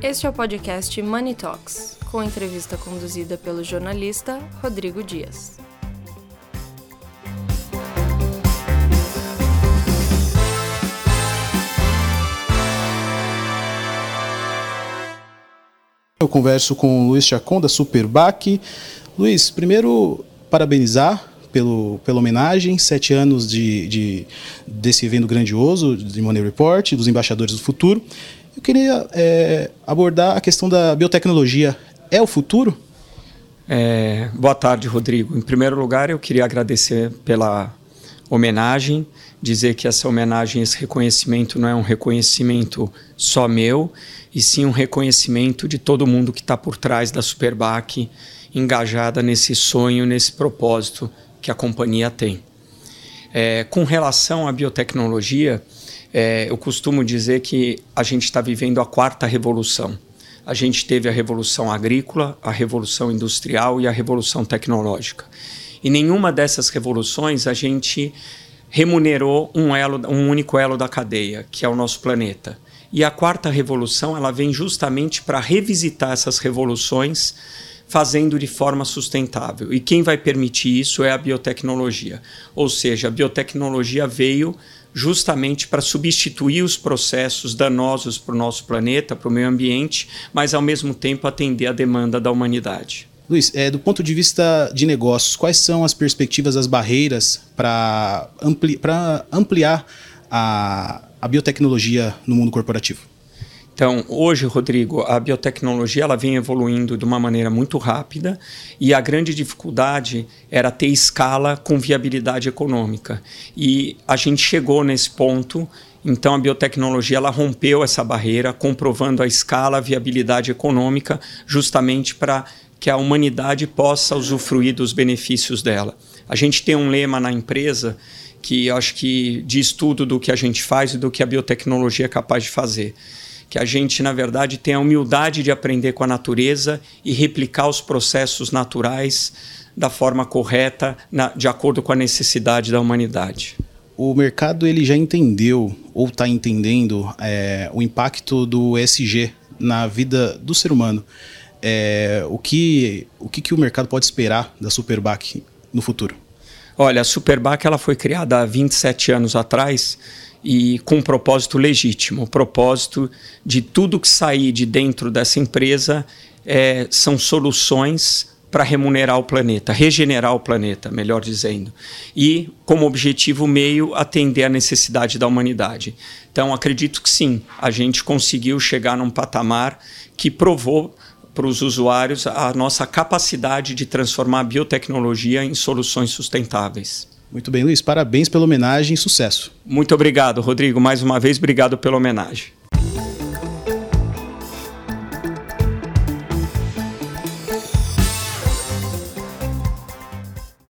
Este é o podcast Money Talks, com entrevista conduzida pelo jornalista Rodrigo Dias. Eu converso com o Luiz Chacon, da Superbac. Luiz, primeiro, parabenizar pelo, pela homenagem, sete anos de, de, desse evento grandioso de Money Report, dos embaixadores do futuro. Eu queria é, abordar a questão da biotecnologia. É o futuro? É, boa tarde, Rodrigo. Em primeiro lugar, eu queria agradecer pela homenagem, dizer que essa homenagem, esse reconhecimento não é um reconhecimento só meu, e sim um reconhecimento de todo mundo que está por trás da Superbac, engajada nesse sonho, nesse propósito que a companhia tem. É, com relação à biotecnologia, é, eu costumo dizer que a gente está vivendo a quarta revolução. A gente teve a revolução agrícola, a revolução industrial e a revolução tecnológica. E nenhuma dessas revoluções a gente remunerou um, elo, um único elo da cadeia, que é o nosso planeta. E a quarta revolução ela vem justamente para revisitar essas revoluções fazendo de forma sustentável. E quem vai permitir isso é a biotecnologia. Ou seja, a biotecnologia veio justamente para substituir os processos danosos para o nosso planeta, para o meio ambiente, mas ao mesmo tempo atender a demanda da humanidade. Luiz, é, do ponto de vista de negócios, quais são as perspectivas, as barreiras para ampli ampliar a, a biotecnologia no mundo corporativo? Então, hoje, Rodrigo, a biotecnologia ela vem evoluindo de uma maneira muito rápida e a grande dificuldade era ter escala com viabilidade econômica. E a gente chegou nesse ponto então a biotecnologia ela rompeu essa barreira, comprovando a escala, a viabilidade econômica, justamente para que a humanidade possa usufruir dos benefícios dela. A gente tem um lema na empresa que acho que diz tudo do que a gente faz e do que a biotecnologia é capaz de fazer que a gente, na verdade, tenha a humildade de aprender com a natureza e replicar os processos naturais da forma correta, na, de acordo com a necessidade da humanidade. O mercado ele já entendeu ou está entendendo é, o impacto do ESG na vida do ser humano. É, o que, o que, que o mercado pode esperar da Superbac no futuro? Olha, a Superbac ela foi criada há 27 anos atrás e com um propósito legítimo, o propósito de tudo que sair de dentro dessa empresa é, são soluções para remunerar o planeta, regenerar o planeta, melhor dizendo, e como objetivo meio atender a necessidade da humanidade. Então acredito que sim, a gente conseguiu chegar num patamar que provou para os usuários a nossa capacidade de transformar a biotecnologia em soluções sustentáveis. Muito bem, Luiz. Parabéns pela homenagem e sucesso. Muito obrigado, Rodrigo. Mais uma vez, obrigado pela homenagem.